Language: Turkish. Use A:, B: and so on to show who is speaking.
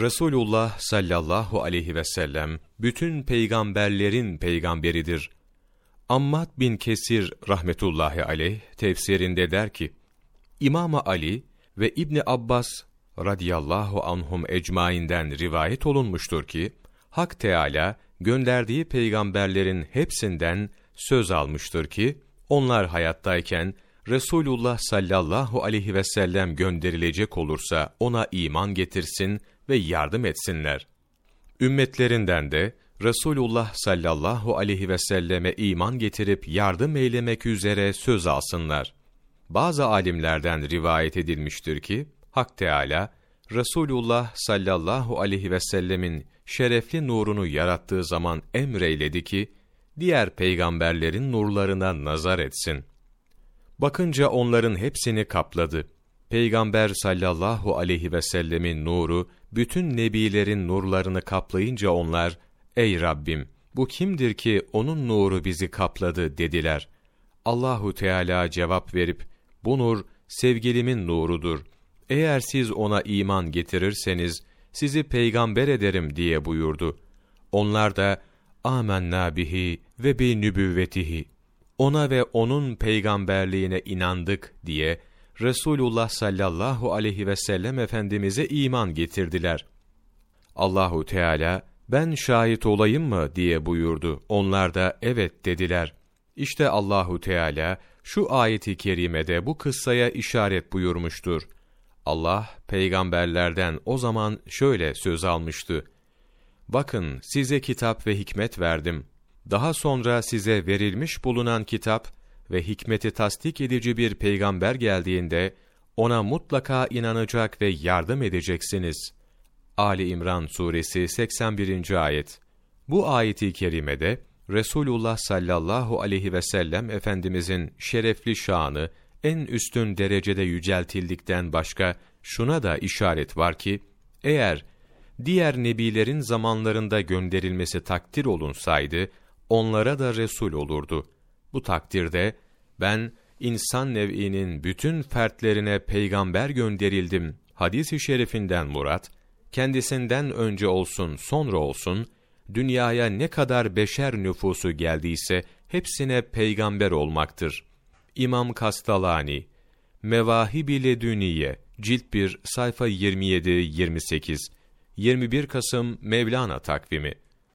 A: Resulullah sallallahu aleyhi ve sellem bütün peygamberlerin peygamberidir. Ammad bin Kesir rahmetullahi aleyh tefsirinde der ki, İmam Ali ve İbni Abbas radıyallahu anhum ecmainden rivayet olunmuştur ki, Hak Teala gönderdiği peygamberlerin hepsinden söz almıştır ki, onlar hayattayken Resulullah sallallahu aleyhi ve sellem gönderilecek olursa ona iman getirsin ve yardım etsinler. Ümmetlerinden de Resulullah sallallahu aleyhi ve selleme iman getirip yardım eylemek üzere söz alsınlar. Bazı alimlerden rivayet edilmiştir ki, Hak Teala, Resulullah sallallahu aleyhi ve sellemin şerefli nurunu yarattığı zaman emreyledi ki, diğer peygamberlerin nurlarına nazar etsin. Bakınca onların hepsini kapladı. Peygamber sallallahu aleyhi ve sellemin nuru, bütün nebilerin nurlarını kaplayınca onlar, Ey Rabbim, bu kimdir ki onun nuru bizi kapladı dediler. Allahu Teala cevap verip, bu nur sevgilimin nurudur. Eğer siz ona iman getirirseniz, sizi peygamber ederim diye buyurdu. Onlar da, amennâ bihi ve bi nübüvvetihi. Ona ve onun peygamberliğine inandık diye, Resulullah sallallahu aleyhi ve sellem Efendimiz'e iman getirdiler. Allahu Teala, ben şahit olayım mı diye buyurdu. Onlar da evet dediler. İşte Allahu Teala şu ayeti kerimede bu kıssaya işaret buyurmuştur. Allah peygamberlerden o zaman şöyle söz almıştı. Bakın size kitap ve hikmet verdim. Daha sonra size verilmiş bulunan kitap ve hikmeti tasdik edici bir peygamber geldiğinde ona mutlaka inanacak ve yardım edeceksiniz. Ali İmran suresi 81. ayet. Bu ayeti kerimede Resulullah sallallahu aleyhi ve sellem efendimizin şerefli şanı en üstün derecede yüceltildikten başka şuna da işaret var ki eğer diğer nebilerin zamanlarında gönderilmesi takdir olunsaydı onlara da resul olurdu. Bu takdirde ben insan nev'inin bütün fertlerine peygamber gönderildim hadis-i şerifinden murat kendisinden önce olsun sonra olsun dünyaya ne kadar beşer nüfusu geldiyse hepsine peygamber olmaktır. İmam Kastalani Mevahib-i Dünniye Cilt 1 sayfa 27 28 21 Kasım Mevlana takvimi